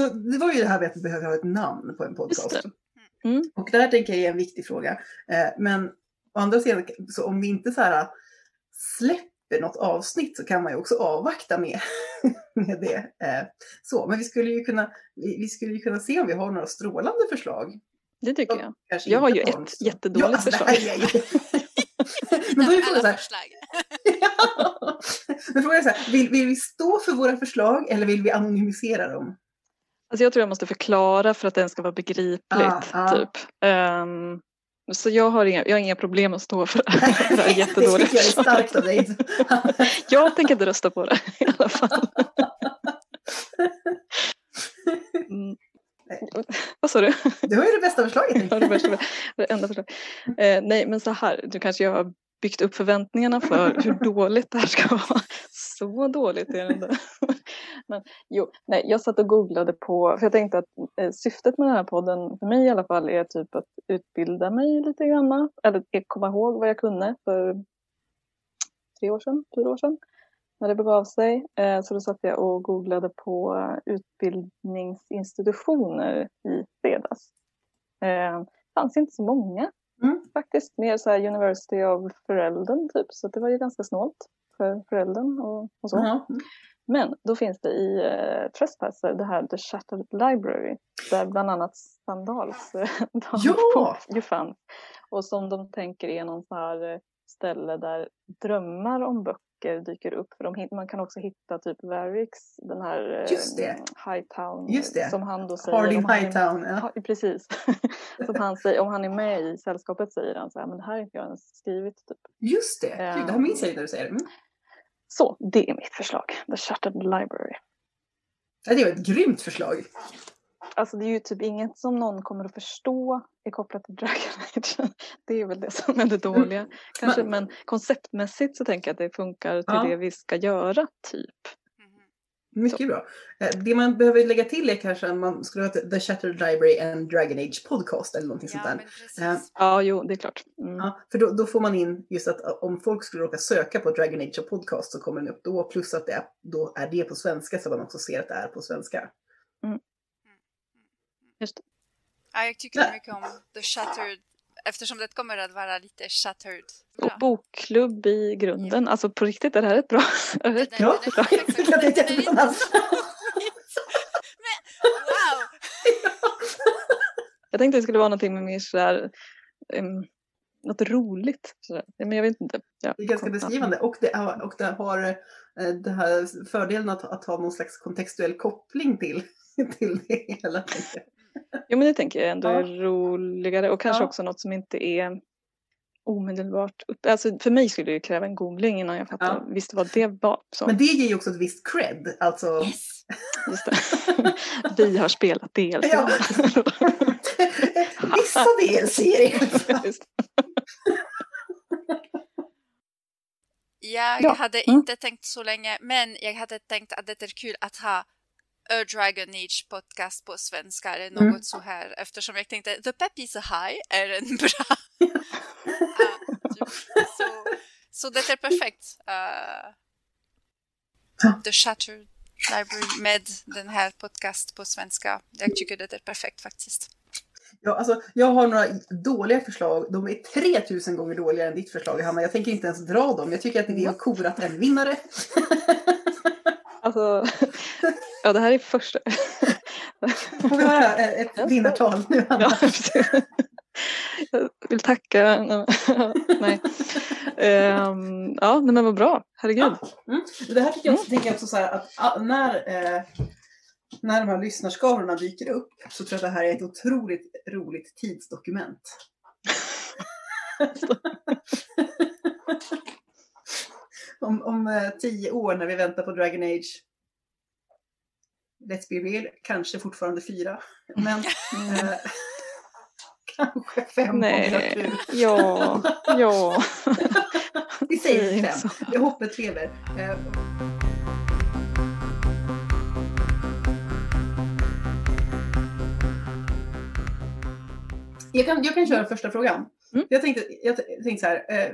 Alltså, det var ju det här med att vi behöver ha ett namn på en podcast. Mm. Och det här tänker jag är en viktig fråga. Eh, men å andra sidan, så om vi inte så här släpper något avsnitt så kan man ju också avvakta med, med det. Eh, så, men vi skulle, ju kunna, vi, skulle ju kunna se om vi har några strålande förslag. Det tycker jag. Kanske Jag har ju ett så- jättedåligt ja, alltså, förslag. ju- Men då är frågan så här. Ja. Men frågan är så här, vill, vill vi stå för våra förslag eller vill vi anonymisera dem? Alltså jag tror jag måste förklara för att den ska vara begripligt. Ah, ah. Typ. Ehm, så jag har, inga, jag har inga problem att stå för det här det jättedåliga tycker jag är starkt av dig. Jag tänker inte rösta på det i alla fall. Mm. Vad sa du? Det var ju det bästa förslaget. Ja, det, värsta, det enda förslaget. Eh, nej, men så här, nu kanske jag har byggt upp förväntningarna för hur dåligt det här ska vara. Så dåligt är det inte. Men jo, nej, jag satt och googlade på, för jag tänkte att eh, syftet med den här podden, för mig i alla fall, är typ att utbilda mig lite grann. Eller att komma ihåg vad jag kunde för tre år sedan, fyra år sedan. När det begav sig. Eh, så då satt jag och googlade på eh, utbildningsinstitutioner i fredags. Eh, det fanns inte så många Mm. faktiskt. Mer så här University of föräldern typ. Så det var ju ganska snålt för föräldern och, och så. Ja. Men då finns det i eh, Trespasser det här The Shattered Library. Där bland annat Sandals eh, Ja! ju fanns. Och som de tänker är någon så här eh, ställe där drömmar om böcker dyker upp. För de, man kan också hitta typ Varix, den här eh, Just det. Hightown. Just det. Som han då säger. Hardin om han är- Hightown. Ja. Ja, precis. som han säger, om han är med i sällskapet säger han så här, men det här har inte jag ens skrivit. Typ. Just det, Gud, det här minns jag när du säger det. Mm. Så, det är mitt förslag. The Shattered Library. Det var ett grymt förslag. Alltså det är ju typ inget som någon kommer att förstå är kopplat till Dragon Age. Det är väl det som är det dåliga. Kanske, men konceptmässigt så tänker jag att det funkar till Ja. det vi ska göra, typ. Mhm. Mycket bra. Eh, Det man behöver lägga till är kanske att man skulle ha The Shattered Library and Dragon Age podcast eller någonting sånt Ja, där. men precis. Eh, Ja, jo, det är klart. Mm. Ja, för då, då får man in just att uh, om folk skulle råka söka på Dragon Age och podcast så kommer den upp då. Plus att det är, då är det på svenska så man också ser att det är på svenska. Just det. Ja, jag tycker mycket om The Shattered eftersom det kommer att vara lite shattered. Och bokklubb i grunden. Alltså på riktigt, är det här ett bra, är det ett bra förslag? den- Jag tänkte den- inte på något Wow! Jag tänkte det skulle vara någonting med mer sådär, um, något roligt. Sådär. Men jag vet inte. Ja, Det är ganska beskrivande och det, har- och det har eh, det här fördelen att, att ha någon slags kontextuell koppling till, till det hela. Jo men det tänker jag ändå Ja. är roligare och kanske Ja. också något som inte är omedelbart upp. Alltså för mig skulle det ju kräva en googling innan jag fattar Ja. visste vad det var. Så, Men det ger ju också ett visst cred. Alltså, Yes! just det. Vi har spelat DLC. Ja. vissa DLC-serier. Just. Jag Ja. hade Mm. inte tänkt så länge, men jag hade tänkt att det är kul att ha A Dragon Age podcast på svenska eller något Mm. så här eftersom jag tänkte The Pep is High är en bra... Typ. så, så det är perfekt. Uh, The Shattered Library med den här podcast på svenska. Jag tycker det är perfekt faktiskt. Ja, alltså, jag har några dåliga förslag. De är 3000 gånger dåligare än ditt förslag, Hanna. Jag tänker inte ens dra dem. Jag tycker att vi har korat en vinnare. Alltså, ja det här är första. Får vi höra ett vinnartal nu? Ja, precis. Jag vill tacka. Nej. Ehm, ja, men vad bra. Herregud. Ja. Mm. Det här tycker jag också, tänker jag också så här att när, eh, när de här lyssnarskarorna dyker upp så tror jag att det här är ett otroligt roligt tidsdokument. om, om eh, tio år när vi väntar på Dragon Age Let's be real, kanske fortfarande fyra. Men eh, kanske fem om Nej. tur. Ja, ja. Vi säger Säg fem. Det hoppet lever. Eh, Jag kan, jag kan köra första frågan. Mm. Jag, tänkte, jag tänkte så här. Eh,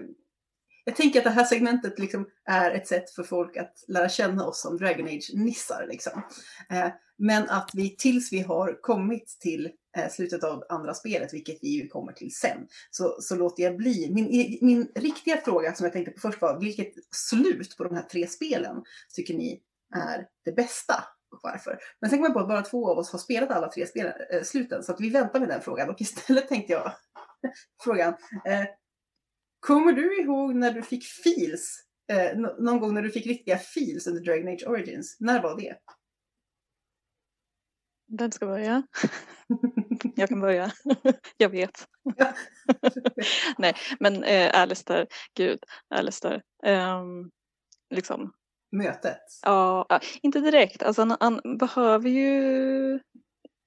jag tänker att det här segmentet liksom är ett sätt för folk att lära känna oss som Dragon Age-nissar. Liksom. Eh, men att vi tills vi har kommit till eh, slutet av andra spelet, vilket vi ju kommer till sen, så, så låter jag bli. Min, e, min riktiga fråga som jag tänkte på först var, vilket slut på de här tre spelen tycker ni är det bästa? Och varför? Men sen kom jag på att bara två av oss har spelat alla tre spelen, äh, sluten, så att vi väntar med den frågan. Och istället tänkte jag frågan, eh, kommer du ihåg när du fick feels eh, någon gång när du fick riktiga feels under Dragon Age Origins. När var det? Vem ska börja? jag kan börja. jag vet. Nej, men eh, Alistair, gud, Alistair. Um, liksom. Mötet? Ja, inte direkt. Alltså han, han behöver ju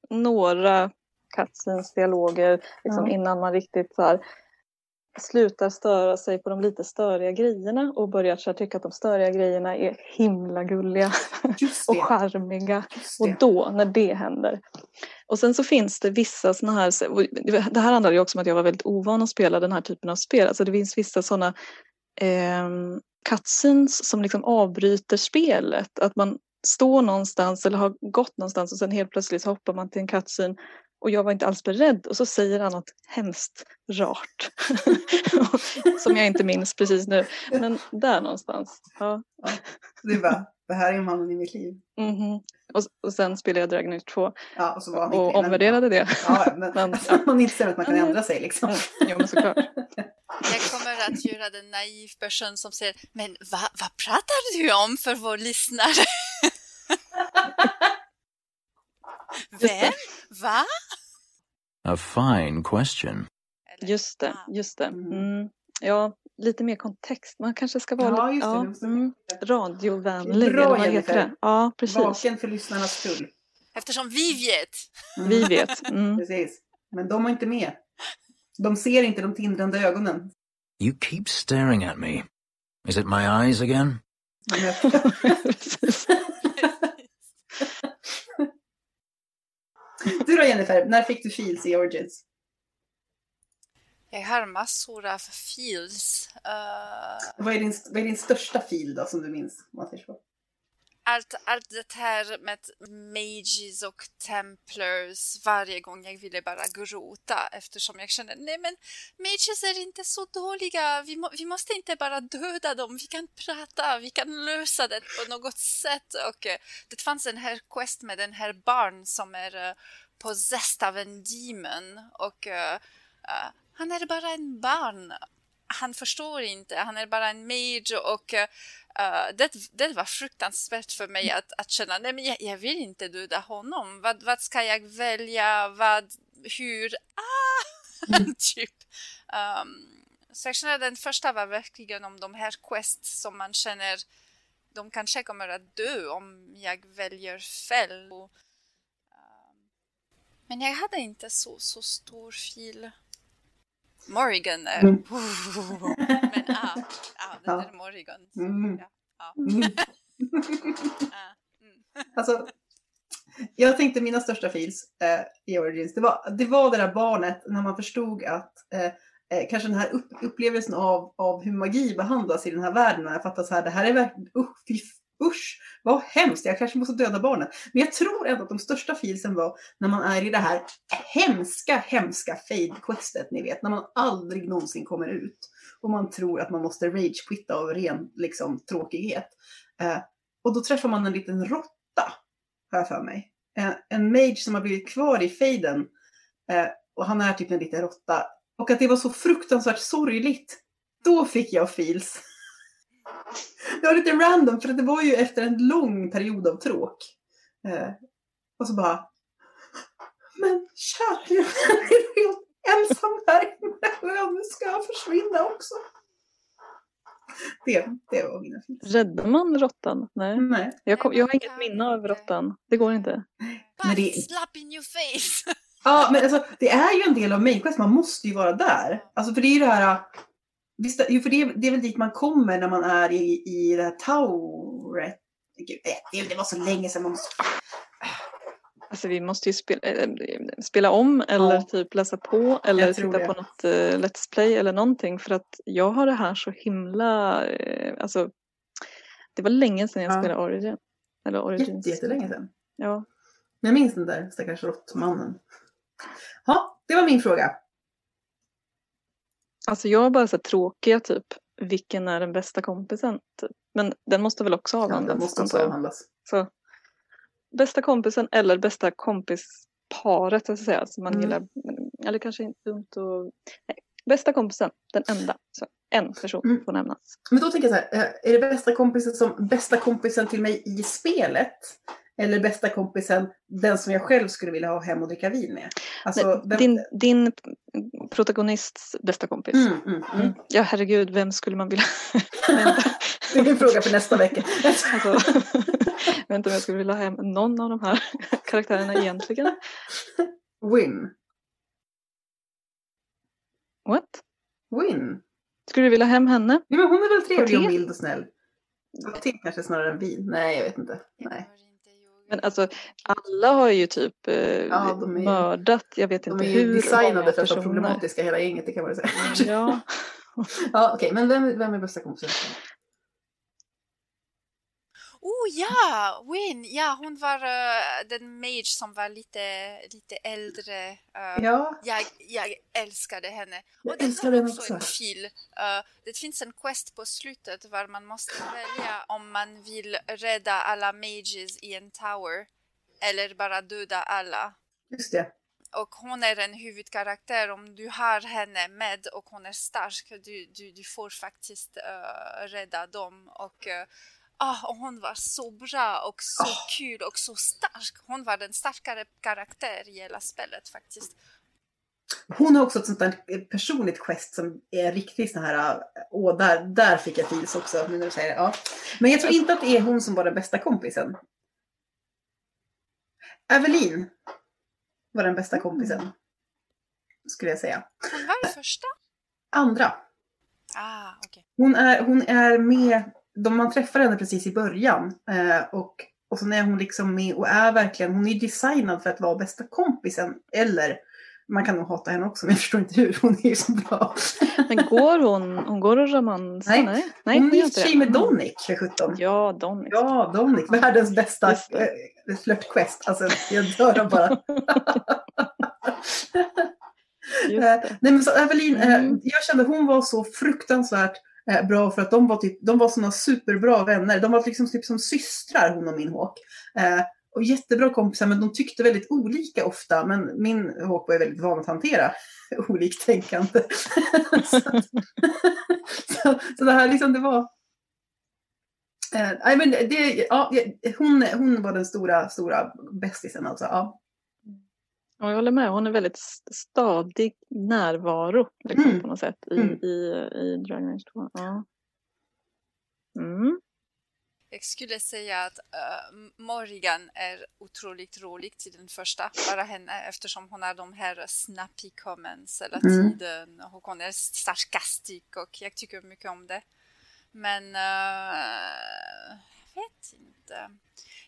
några cutscenes, dialoger liksom, ja. innan man riktigt så här, slutar störa sig på de lite störiga grejerna och börjar så tycka att de störiga grejerna är himla gulliga och charmiga. Och då, när det händer. Och sen så finns det vissa sådana här, det här handlar ju också om att jag var väldigt ovan att spela den här typen av spel, alltså det finns vissa sådana eh, cutscenes som liksom avbryter spelet, att man står någonstans eller har gått någonstans och sen helt plötsligt hoppar man till en cutscene och jag var inte alls beredd och så säger han något hemskt rart. som jag inte minns precis nu. Men där någonstans. Ja. ja. Du bara, det här är mannen i mitt liv. Mm -hmm. och, och sen spelade jag Dragon Age 2. Ja, och, så var och omvärderade det. Ja, men, men ja. man inser att man kan ändra sig liksom. Mm. Jo, men såklart. Jag kommer att göra den naiv person som säger, men vad va pratar du om för vår lyssnare? Vem? Va? A fine question. Just det, just det. Mm. mm. Ja, lite mer kontext. Man kanske ska vara ja, lite, ja, mm, radiovänlig. Bra, eller vad heter det? Ja, precis. Vaken för lyssnarnas skull. Eftersom vi vet. Mm. Vi vet. Mm. Precis. Men de är inte med. De ser inte de tindrande ögonen. You keep staring at me. Is it my eyes again? Du då Jennifer, när fick du feels i Origins? Jag har massor av feels. Uh... Vad, är din, vad är din största feel då som du minns? man säger så? Allt, allt det här med mages och templars varje gång jag ville bara gråta eftersom jag kände nej men mages är inte så dåliga, vi, må, vi måste inte bara döda dem, vi kan prata, vi kan lösa det på något sätt. Och eh, det fanns en här quest med den här barn som är eh, possessed av en demon. Och uh, han är bara en barn. Han förstår inte, han är bara en mage. Och uh, det, det var fruktansvärt för mig att, att känna, nej men jag, jag vill inte döda honom. Vad, vad ska jag välja? Vad, hur? Ah! typ. Um, så jag känner den första var verkligen om de här quests som man känner de kanske kommer att dö om jag väljer fel. Um, men jag hade inte så, så stor fil. Morrigan är... Mm. Men ja, ja, det är Morrigan. Mm. Ja, ja. Mm. mm. alltså, jag tänkte mina största feels eh, i Origins, det var, det var det där barnet när man förstod att eh, eh, kanske den här upp, upplevelsen av, av hur magi behandlas i den här världen. När jag fattar så här, det här är verkligen, usch, fy usch, vad hemskt, jag kanske måste döda barnet. Men jag tror ändå att de största filsen var när man är i det här hemska, hemska fade-questet, ni vet, när man aldrig någonsin kommer ut. Och man tror att man måste rage-quitta av ren liksom, tråkighet. Eh, och då träffar man en liten råtta, har jag för mig. Eh, en mage som har blivit kvar i faden. Eh, och han är typ en liten råtta. Och att det var så fruktansvärt sorgligt. Då fick jag feels. Det var lite random för det var ju efter en lång period av tråk. Eh, och så bara, men kära jag är helt ensam här inne. Nu ska jag försvinna också. Det, det var mina filmer. Räddar man råttan? Nej. Nej. Jag, kom, jag har inget minne av råttan. Det går inte. Men det... Slap in your face! Ja, men alltså det är ju en del av Mainquest. Man måste ju vara där. Alltså för det är ju det här Visst, för det, det är väl dit man kommer när man är i, i det här tauret. Gud, det, det var så länge sedan man måste... Alltså vi måste ju spela, äh, spela om eller ja. typ läsa på eller titta det. på något uh, Let's Play eller någonting för att jag har det här så himla, uh, alltså det var länge sedan jag ja. spelade Origin. Eller Origins. Jätte, jättelänge sedan. Ja. Jag minns den där stackars råttmannen. Ja, det var min fråga. Alltså jag har bara så tråkiga typ, vilken är den bästa kompisen? Typ. Men den måste väl också Ja, avhandlas? den måste också avhandlas. Så, bästa kompisen eller bästa kompisparet, jag ska säga, som man Mm. gillar. Eller kanske inte dumt att... Nej, bästa kompisen, den enda. Så en person Mm. får nämnas. Men då tänker jag så här, eh, är det bästa kompisen som bästa kompisen till mig i spelet? Eller bästa kompisen, den som jag själv skulle vilja ha hem och dricka vin med? Alltså, vem- din, din protagonists bästa kompis. Mm, mm, mm. Mm. Ja, herregud, vem skulle man vilja... Vänta. Det är min fråga för nästa vecka. Alltså, inte om jag skulle vilja ha hem någon av de här karaktärerna egentligen. Win. What? Win. Skulle du vilja ha hem henne? Ja, men hon är väl trevlig och mild och snäll. Och te kanske snarare än vin. Nej, jag vet inte. Nej. Men alltså, alla har ju typ eh, Ja, de är mördat, jag vet De inte är hur ju designade för att vara problematiska hela gänget, det kan man ju säga. Ja, Ja, okej, men vem, vem är bästa kompisen? Oh ja, Win! Ja, hon var eh, den mage som var lite, lite äldre. eh, Ja, jag, jag älskade henne. Jag Och det älskar henne också en fil. Eh, det finns en quest på slutet var man måste välja om man vill rädda alla mages i en tower eller bara döda alla. just det. Och hon är en huvudkaraktär. Om du har henne med och hon är stark, du, du, du får faktiskt eh, rädda dem. Och, eh, ah, och hon var så bra och så Oh. kul och så stark. Hon var den starkare karaktär i hela spelet faktiskt. Hon har också ett sånt där personligt quest som är riktigt sån här, åh, där, där fick jag feels också, nu när du säger. Ja. Men jag tror inte att det är hon som var den bästa kompisen. Evelyn var den bästa kompisen. Skulle jag säga. Hon var den första. Andra. Ah, okej. Hon är, hon är med, de, man träffar henne precis i början. Eh, och, och så är hon liksom med och är verkligen, hon är designad för att vara bästa kompisen. Eller, man kan nog hata henne också, men jag förstår inte hur. Hon är ju så bra. men går hon, hon går och romansar? Nej. Nej, nej hon inte sig det. med Dominic för 17. Ja, Donny. Ja, Dominic. Världens bästa eh, flörtquest. Alltså, jag dör av bara. Eh. Nej, men så Evelyn, Mm. jag kände hon var så fruktansvärt Eh, bra för att de var, typ, de var såna superbra vänner. De var liksom typ som systrar, hon och min Hawk. Eh, och jättebra kompisar, men de tyckte väldigt olika ofta. Men min Hawk var väldigt van att hantera oliktänkande. så, så, så det här liksom, det var... Eh, I mean, det, ja, hon, hon var den stora, stora bästisen alltså. Ja. Ja, jag håller med, hon är väldigt st- stadig närvaro liksom, Mm. på något sätt i, Mm. i, i Dragon Age 2. Ja. Mm. Jag skulle säga att eh, Morrigan är otroligt rolig till den första, bara henne, eftersom hon har de här snappy comments hela Mm. tiden och hon är sarkastisk och jag tycker mycket om det. Men eh, jag vet inte.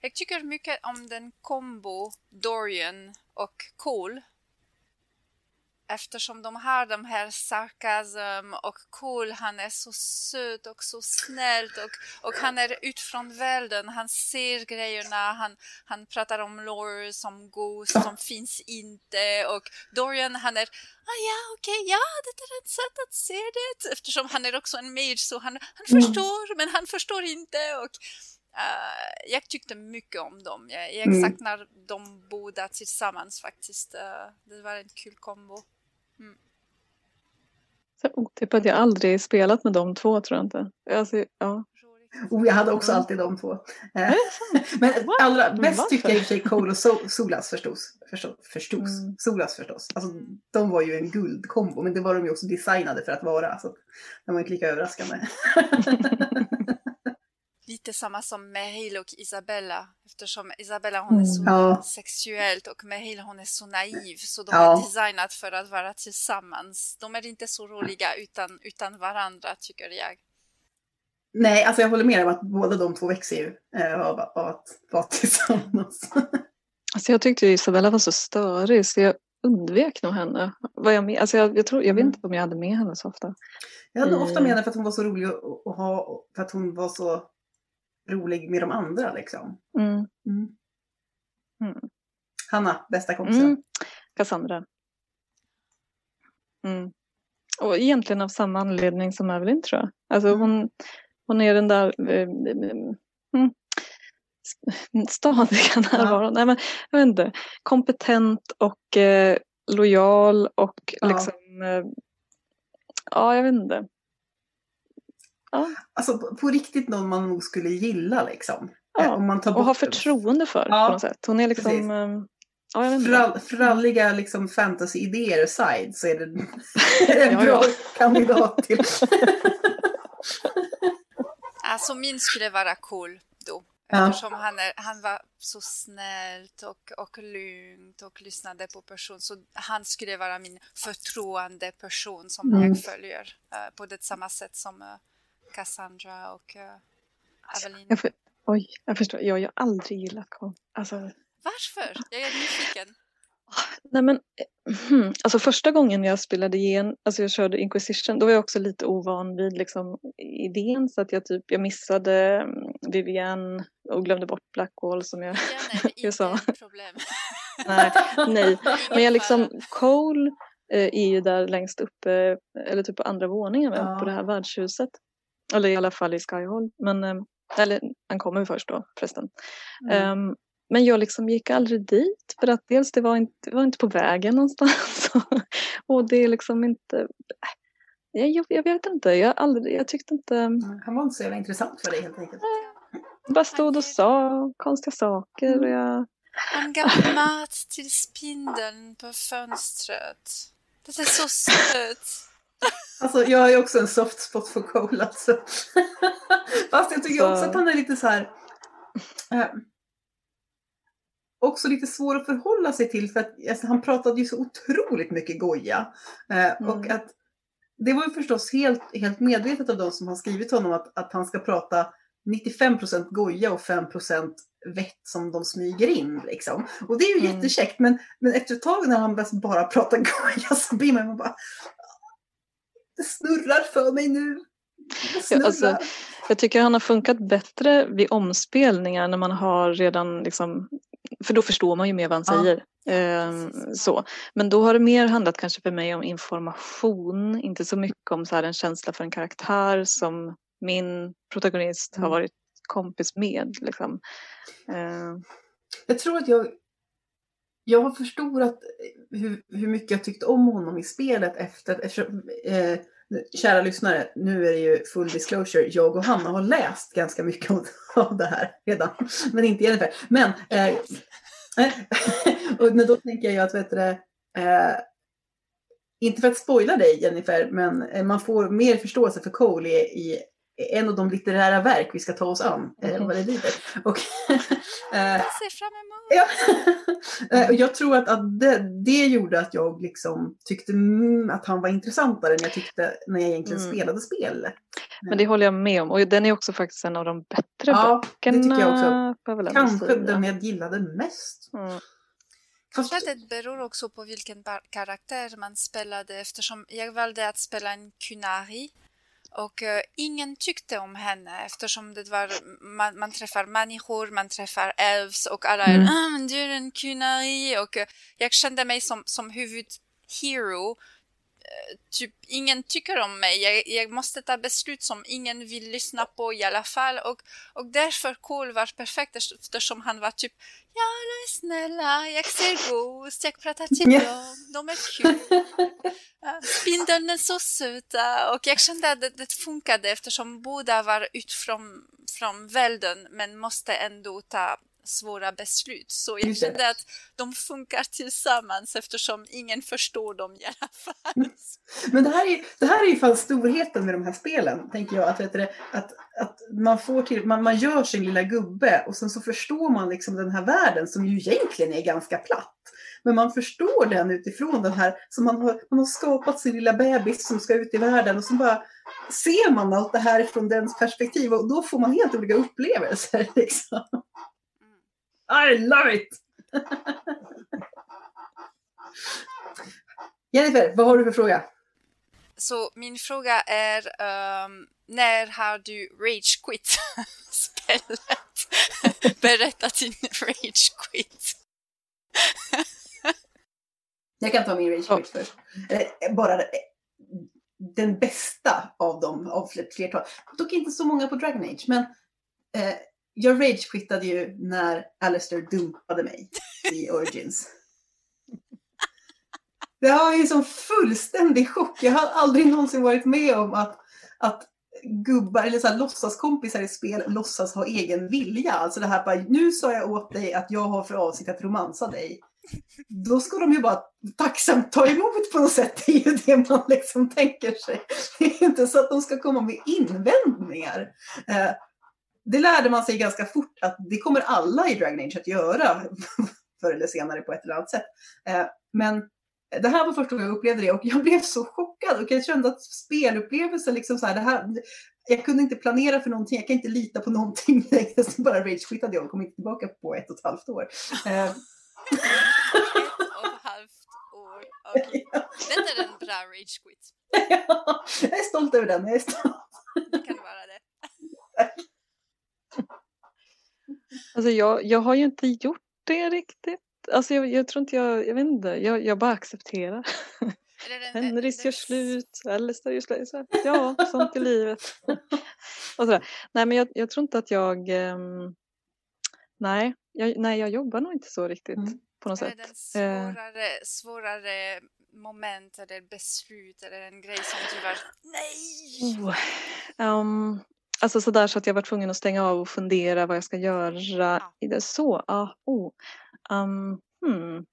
Jag tycker mycket om den kombo Dorian och Cole. Eftersom de har de här sarkasm och Cole, han är så söt och så snällt och, och han är ut från världen, han ser grejerna, han, han pratar om lore som ghost som finns inte och Dorian han är ah, ja okej, ja det är ett sätt att se det eftersom han är också en mage så han, han Mm. förstår men han förstår inte och eh, jag tyckte mycket om dem. Jag, jag Mm. saknar de båda tillsammans faktiskt. Eh, det var en kul kombo. Så otippat, jag har aldrig spelat med de två tror jag inte. Alltså, ja. Oh, jag hade också Mm. alltid de två. Eh, Men allra bäst tycker jag i och för sig Cole och so Solas förstås. Förstås. förstås. Mm. Solas förstås. Alltså, de var ju en guldkombo, men det var de ju också designade för att vara. Så att de var inte lika överraskande. Lite samma som Meryl och Isabella. Eftersom Isabella hon är så Mm. Ja. sexuellt och Meryl hon är så naiv. Så de Ja. är designat för att vara tillsammans. De är inte så roliga utan, utan varandra tycker jag. Nej, alltså jag håller med om att båda de två växer ju eh, av, av att vara tillsammans. Alltså, jag tyckte Isabella var så störig så jag undvek nog henne. Vad jag, med, alltså, jag, jag, tror, jag vet Mm. inte om jag hade med henne så ofta. Jag hade ofta Mm. med henne för att hon var så rolig att ha, för att hon var så rolig med de andra liksom. Mm. Mm. Mm. Hanna, bästa kompisen. Mm. Cassandra. Mm. Och egentligen av samma anledning som Evelyn tror jag. Alltså Mm. hon, hon är den där eh, mm, stadiga närvaron. Nej, men, jag vet inte. Kompetent och eh, lojal och Ja. liksom eh, Ja, jag vet inte. Ja, Alltså på, på riktigt någon man nog skulle gilla liksom. Ja, Eh, Om man tar och ha förtroende för Ja, på något sätt. Hon är liksom... eh, Ja, jag. Frall, fralliga liksom fantasy-idéer aside så är det en bra ja. kandidat till. Alltså min skulle vara cool då. Ja. Eftersom han, är, han var så snällt och, och lugnt och lyssnade på person. Så han skulle vara min förtroende person som Mm. jag följer. eh, på det samma sätt som eh, Cassandra och uh, Evelyn. Jag, för, oj, jag förstår. Jag, jag har aldrig gillat kon. Alltså, Varför? Jag är nyfiken. nej men, eh, hmm, alltså första gången jag spelade igen, alltså jag körde Inquisition, då var jag också lite ovan vid liksom idén så att jag typ, jag missade mm, Vivienne och glömde bort Blackwall som jag, är det Jag sa. problem. nej, nej. Men jag liksom. Cole eh, är ju där längst uppe, eller typ på andra våningen Ja. på det här värdshuset. Eller i alla fall i Skyhall. Men, eh, eller han kommer först då förresten. Mm. Ehm, men jag liksom gick aldrig dit för att dels det var inte, det var inte på vägen någonstans. och det är liksom inte... äh, Jag, jag, jag vet inte, jag, aldrig, jag tyckte inte... Han var inte så jävla intressant för dig helt enkelt. Jag bara stod och sa konstiga saker. Och jag, Han gav mat till spindeln på fönstret. Det är så sött. Alltså jag ju också en soft spot för Cole alltså. Fast jag tycker Så- också att han är lite så här. Eh, också lite svår att förhålla sig till för att alltså, han pratade ju så otroligt mycket goja. Eh, Och Mm. att det var ju förstås helt, helt medvetet av de som har skrivit honom att, att han ska prata 95% goja och 5% vett som de smyger in. Liksom. Och det är ju Mm. jättekäckt men, men efter ett tag när han bara prata goja så blir man bara det snurrar för mig nu. Ja, alltså, jag tycker han har funkat bättre vid omspelningar när man har redan liksom för då förstår man ju mer vad han Ja. säger. Ehm, så. Men då har det mer handlat kanske för mig om information, inte så mycket om så här en känsla för en karaktär som min protagonist har Mm. varit kompis med. Liksom. Ehm, Jag tror att jag, jag har förstorat eh, hur, hur mycket jag tyckte om honom i spelet efter, eftersom, eh, kära lyssnare, nu är det ju full disclosure, jag och Hanna har läst ganska mycket av, av det här redan, men inte Jennifer. Men, eh, eh och då tänker jag ju att, vet du, eh, inte för att spoila dig Jennifer, men eh, man får mer förståelse för Cole i, i en av de litterära verk vi ska ta oss an eh, vad det lider. Och, eh, Jag ser fram emot. Ja. Eh, och jag tror att, att det, det gjorde att jag liksom tyckte mm, att han var intressantare än jag tyckte när jag egentligen Mm. spelade spel. men det håller jag med om och den är också faktiskt en av de bättre Ja, böckerna. det tycker jag också. Kanske säga. den jag gillade mest. Mm. Kanske Fast, det beror också på vilken karaktär man spelade eftersom jag valde att spela en Kunari och eh, ingen tyckte om henne eftersom det var, man, man träffar människor, man träffar elves och alla är Mm. ah, men du är en Kunari och eh, jag kände mig som, som huvudhero Typ ingen tycker om mig, jag, jag måste ta beslut som ingen vill lyssna på i alla fall och, och därför Cole var perfekt eftersom han var typ Ja, är snälla, jag ser Ghost, jag pratar till Ja. dem, de är kul. Spindeln är så söta och jag kände att det, det funkade eftersom båda var ut från, från världen men måste ändå ta svåra beslut. Så jag kände att de funkar tillsammans eftersom ingen förstår dem i alla fall. men det här, är, det här är ju fan storheten med de här spelen, tänker jag. Att, vet du, att, att man, får till, man, man gör sin lilla gubbe och sen så förstår man liksom den här världen som ju egentligen är ganska platt. Men man förstår den utifrån den här, som man har, man har skapat sin lilla bebis som ska ut i världen och så bara ser man allt det här från dens perspektiv och då får man helt olika upplevelser. Liksom. I love it! Jennifer, vad har du för fråga? Så min fråga är ehm, när har du rage quit spelet? Berätta din rage quit. Jag kan ta min rage quit först. Eh, bara eh, den bästa av dem, av fler- flertal. Dock inte så många på Dragon Age, men eh, jag ragequittade ju när Alistair dumpade mig i Origins. Det var ju en fullständig chock. Jag har aldrig någonsin varit med om att, att gubbar eller så här, låtsaskompisar i spel låtsas ha egen vilja. Alltså det här bara, nu sa jag åt dig att jag har för avsikt att romansa dig. Då ska de ju bara tacksamt ta emot på något sätt. Det är ju det man liksom tänker sig. Det är inte så att de ska komma med invändningar. Eh, det lärde man sig ganska fort att det kommer alla i Dragon Age att göra förr eller senare på ett eller annat sätt. Eh, men det här var första gången jag upplevde det och jag blev så chockad och jag kände att spelupplevelsen liksom så här, det här, jag kunde inte planera för någonting, jag kan inte lita på någonting så bara ragequittade jag och kom inte tillbaka på ett och ett halvt år. Eh, Ett och ett halvt år. Okej. Det är en bra rage quit. jag är stolt över den, jag är stolt. Det kan vara det. Alltså jag, jag har ju inte gjort det riktigt. Alltså jag, jag tror inte jag, jag vet inte, jag, jag bara accepterar. Är det Henris gör slut, Alistair gör slut. Så, ja, sånt i livet. Och sådär. Nej men jag, jag tror inte att jag, ehm, nej, jag, nej jag jobbar nog inte så riktigt Mm. på något Är sätt. det den Eh, svårare, svårare moment eller beslut eller en grej som du var nej! Oh. Um, alltså sådär så att jag var tvungen att stänga av och fundera vad jag ska göra. Ja. i det. Så, ah, oh. um, hmm.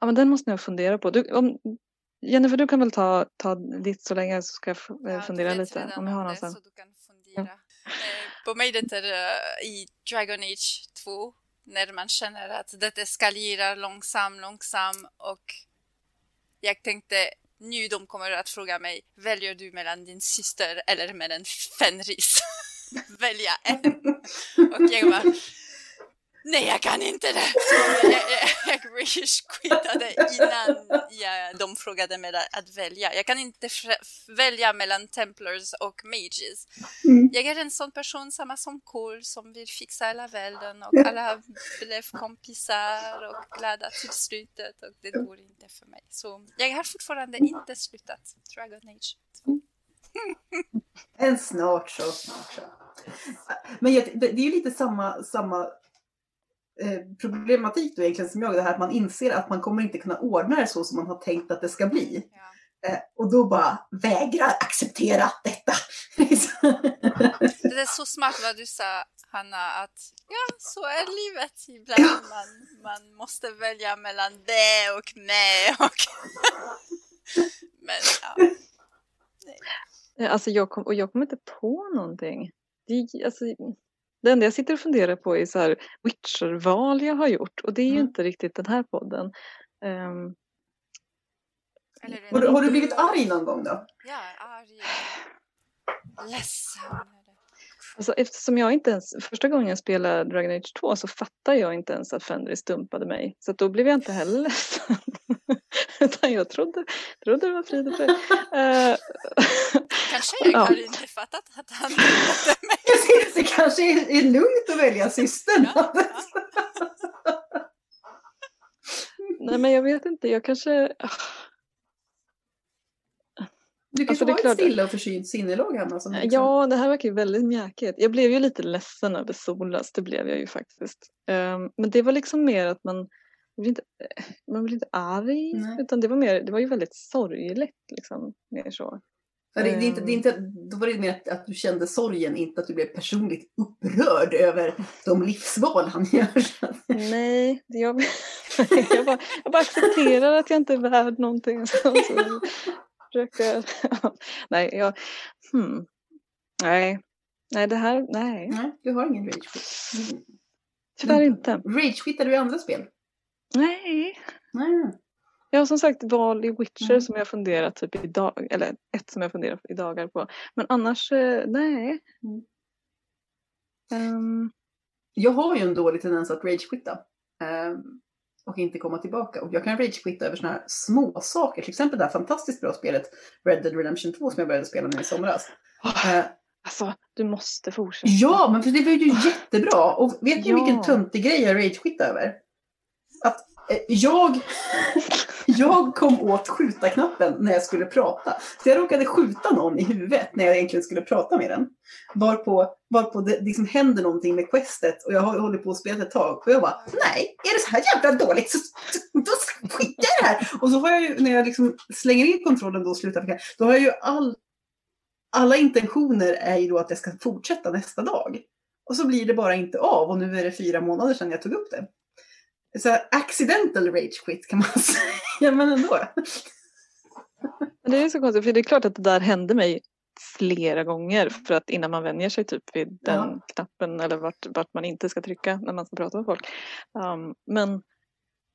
Ja men den måste jag fundera på. Du, om, Jennifer du kan väl ta, ta ditt så länge så ska jag eh, Ja, fundera lite. Om jag har det, någonstans. Så du kan fundera. Eh, på mig det är eh, i Dragon Age 2 när man känner att det eskalerar långsamt, långsamt och jag tänkte nu de kommer att fråga mig väljer du mellan din syster eller med en Fenris? Välja en. Och jag bara Nej, jag kan inte det! Så jag, jag, jag rage-quittade innan jag, de frågade mig att välja. Jag kan inte välja mellan Templars och Mages. Mm. Jag är en sån person, samma som Cole, som vill fixa hela världen och alla blev kompisar och glada till slutet och det går inte för mig. Så jag har fortfarande inte slutat Dragon Age 2. En snart så. Snart så. Men jag, det, det är ju lite samma, samma eh, problematik då egentligen som jag. Det här att man inser att man kommer inte kunna ordna det så som man har tänkt att det ska bli. Ja. Eh, och då bara vägrar acceptera detta. Det är så smart vad du sa, Hanna, att ja, så är livet. Ibland man, man måste välja mellan det och med och... Men ja, Ja, Alltså jag, kom, och jag kommer inte på någonting. Det, alltså, det enda jag sitter och funderar på är så här Witcher-val jag har gjort och det är ju Mm. inte riktigt den här podden. Eller har, du, har du blivit arg någon gång då? Ja, arg. Ledsen. Alltså eftersom jag inte ens, första gången jag spelade Dragon Age 2 så fattade jag inte ens att Fenris dumpade mig. Så att då blev jag inte heller ledsen. Utan jag trodde, trodde det var frid och fröjd. Eh, Kanske jag Ja. inte fattat att han dumpade mig. Kanske är, är lugnt att välja systern. Ja, ja. nej men jag vet inte, jag kanske... Du kanske Alltså, har ett stilla och försynt sinnelag Hanna. Som liksom- Ja, det här verkar ju väldigt mjäkigt. Jag blev ju lite ledsen över Solas, det blev jag ju faktiskt. Ehm, men det var liksom mer att man, blev inte, man blev inte arg, Nej. utan det var, mer, det var ju väldigt sorgligt. Liksom, mer så. Ja, det, det, är inte, det är inte, då var det mer att, att du kände sorgen, inte att du blev personligt upprörd över de livsval han gör. Nej, jag, jag, bara, jag bara accepterar att jag inte är värd någonting. Så, så försöker, nej, jag, hmm, nej, nej, det här, nej, Nej, du har ingen rage quit. Mm. tyvärr inte. Rage quittar du i andra spel? Nej. Nej. Jag har som sagt val i Witcher Mm. som jag funderat typ i dag, eller ett som jag funderat i dagar på. Men annars, eh, nej. Mm. Ehm, Jag har ju en dålig tendens att ragequitta. ehm, och inte komma tillbaka. Och jag kan ragequitta över såna här små saker. Till exempel det här fantastiskt bra spelet Red Dead Redemption 2 som jag började spela nu i somras. Eh, alltså, du måste fortsätta. ja, men för det var ju jättebra. Och vet ni Ja. vilken töntig grej jag ragequittade över? Att Eh, jag, jag kom åt skjuta-knappen när jag skulle prata. Så jag råkade skjuta någon i huvudet när jag egentligen skulle prata med den. Varpå, varpå det liksom händer någonting med questet och jag har hållit på att spela ett tag. Och jag bara, nej, är det så här jävla dåligt så då skiter jag i det här. Och så har jag ju, när jag liksom slänger in kontrollen då och slutar, då har jag ju all, alla intentioner är ju då att jag ska fortsätta nästa dag. Och så blir det bara inte av och nu är det fyra månader sedan jag tog upp det. Så här, accidental rage quit kan man säga, men ändå. Det är så konstigt, för det är klart att det där hände mig flera gånger för att innan man vänjer sig typ vid den Ja. knappen eller vart, vart man inte ska trycka när man ska prata med folk. Um, men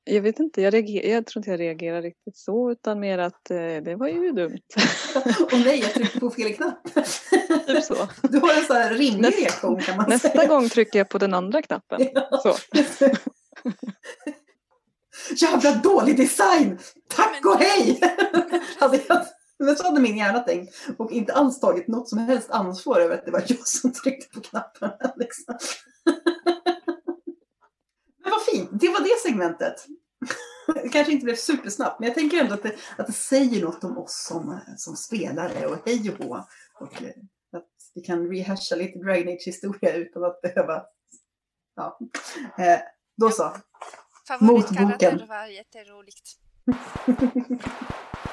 jag vet inte, jag, reager, jag tror inte jag reagerar riktigt så utan mer att eh, det var ju dumt. Och nej, jag tryckte på fel knapp. typ så. Du har en sån här rimlig Nästa- reaktion kan man Nästa säga. gång trycker jag på den andra knappen. Så. Jävla dålig design! Tack och hej! hade jag, men så hade min hjärna tänkt och inte alls tagit något som helst ansvar över att det var jag som tryckte på knappen. Liksom. Men vad fint, det var det segmentet. Det kanske inte blev supersnabbt, men jag tänker ändå att det, att det säger något om oss som, som spelare och hej och hå. Och eh, att vi kan rehasha lite Dragon Age historia utan att behöva... Ja. Då så. Favoritkaraktärer Motboken. var jätteroligt.